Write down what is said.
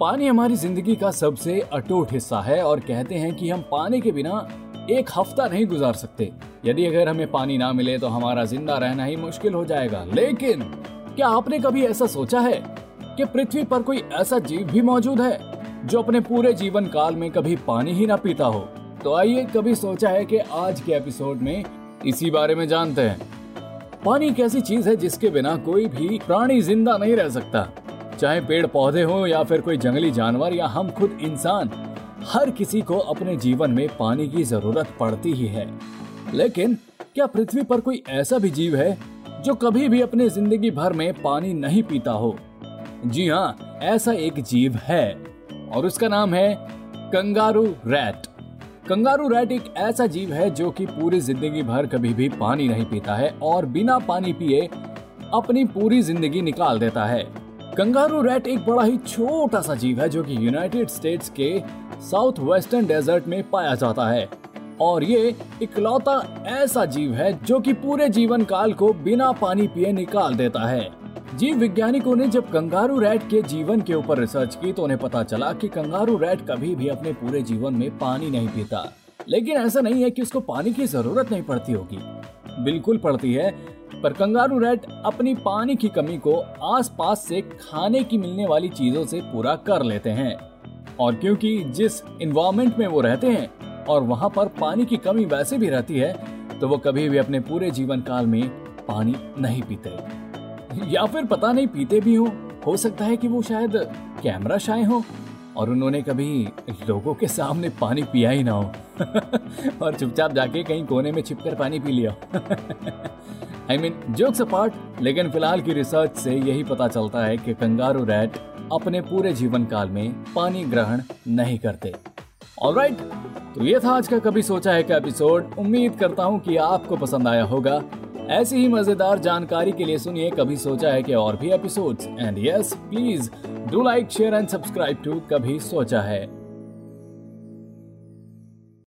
पानी हमारी ज़िंदगी का सबसे अटूट हिस्सा है और कहते हैं कि हम पानी के बिना एक हफ़्ता नहीं गुजार सकते। यदि अगर हमें पानी ना मिले तो हमारा ज़िंदा रहना ही मुश्किल हो जाएगा। लेकिन, क्या आपने कभी ऐसा सोचा है कि पृथ्वी पर कोई ऐसा जीव भी मौजूद है जो अपने पूरे जीवन काल में कभी पानी ही ना पीता हो? तो आइए कभी सोचा है कि आज के एपिसोड में इसी बारे में जानते हैं। पानी एक ऐसी चीज़ है जिसके बिना कोई भी प्राणी ज़िंदा नहीं रह सकता। चाहे पेड़ पौधे हो या फिर कोई जंगली जानवर या हम खुद इंसान, हर किसी को अपने जीवन में पानी की ज़रूरत पड़ती ही है। लेकिन क्या पृथ्वी पर कोई ऐसा भी जीव है जो कभी भी अपने ज़िंदगी भर में पानी नहीं पीता हो? जी हाँ ऐसा एक जीव है और उसका नाम है कंगारू रैट। कंगारू रैट एक ऐसा जीव है जो कि पूरी ज़िंदगी भर कभी भी पानी नहीं पीता है और बिना पानी पिए अपनी पूरी ज़िंदगी निकाल देता है। कंगारू रैट एक बड़ा ही छोटा सा जीव है जो कि यूनाइटेड स्टेट्स के साउथ वेस्टर्न डेजर्ट में पाया जाता है। और ये इकलौता ऐसा जीव है जो कि पूरे जीवन काल को बिना पानी पिए निकाल देता है। जीव वैज्ञानिकों ने जब कंगारू रैट के जीवन के ऊपर रिसर्च की तो उन्हें पता चला कि कंगारू रैट कभी भी अपने पूरे जीवन में पानी नहीं पीता। लेकिन ऐसा नहीं है कि उसको पानी की ज़रूरत नहीं पड़ती होगी। बिल्कुल पड़ती है पर कंगारू रैट अपनी पानी की कमी को आसपास से खाने की मिलने वाली चीज़ों से पूरा कर लेते हैं। और क्योंकि जिस इन्वायरमेंट में वो रहते हैं, और वहाँ पर पानी की कमी वैसे भी रहती है तो वो कभी भी अपने पूरे जीवन काल में पानी नहीं पीते। या फिर पता नहीं पीते भी हो हो सकता है कि वो शायद कैमरा शाय हो और उन्होंने कभी लोगों के सामने पानी पिया ही ना हो। और चुपचाप जाके कहीं कोने में छिपकर पानी पी लिया। आई मीन जोक्स अपार्ट लेकिन फ़िलहाल की रिसर्च से यही पता चलता है कि कंगारू रैट अपने पूरे जीवन काल में पानी ग्रहण नहीं करते। ऑलराइट तो ये था आज का कभी सोचा है का एपिसोड उम्मीद करता हूँ कि आपको पसंद आया होगा। ऐसी ही मज़ेदार जानकारी के लिए सुनिए कभी सोचा है कि और भी episodes and yes please do like share and subscribe to कभी सोचा है।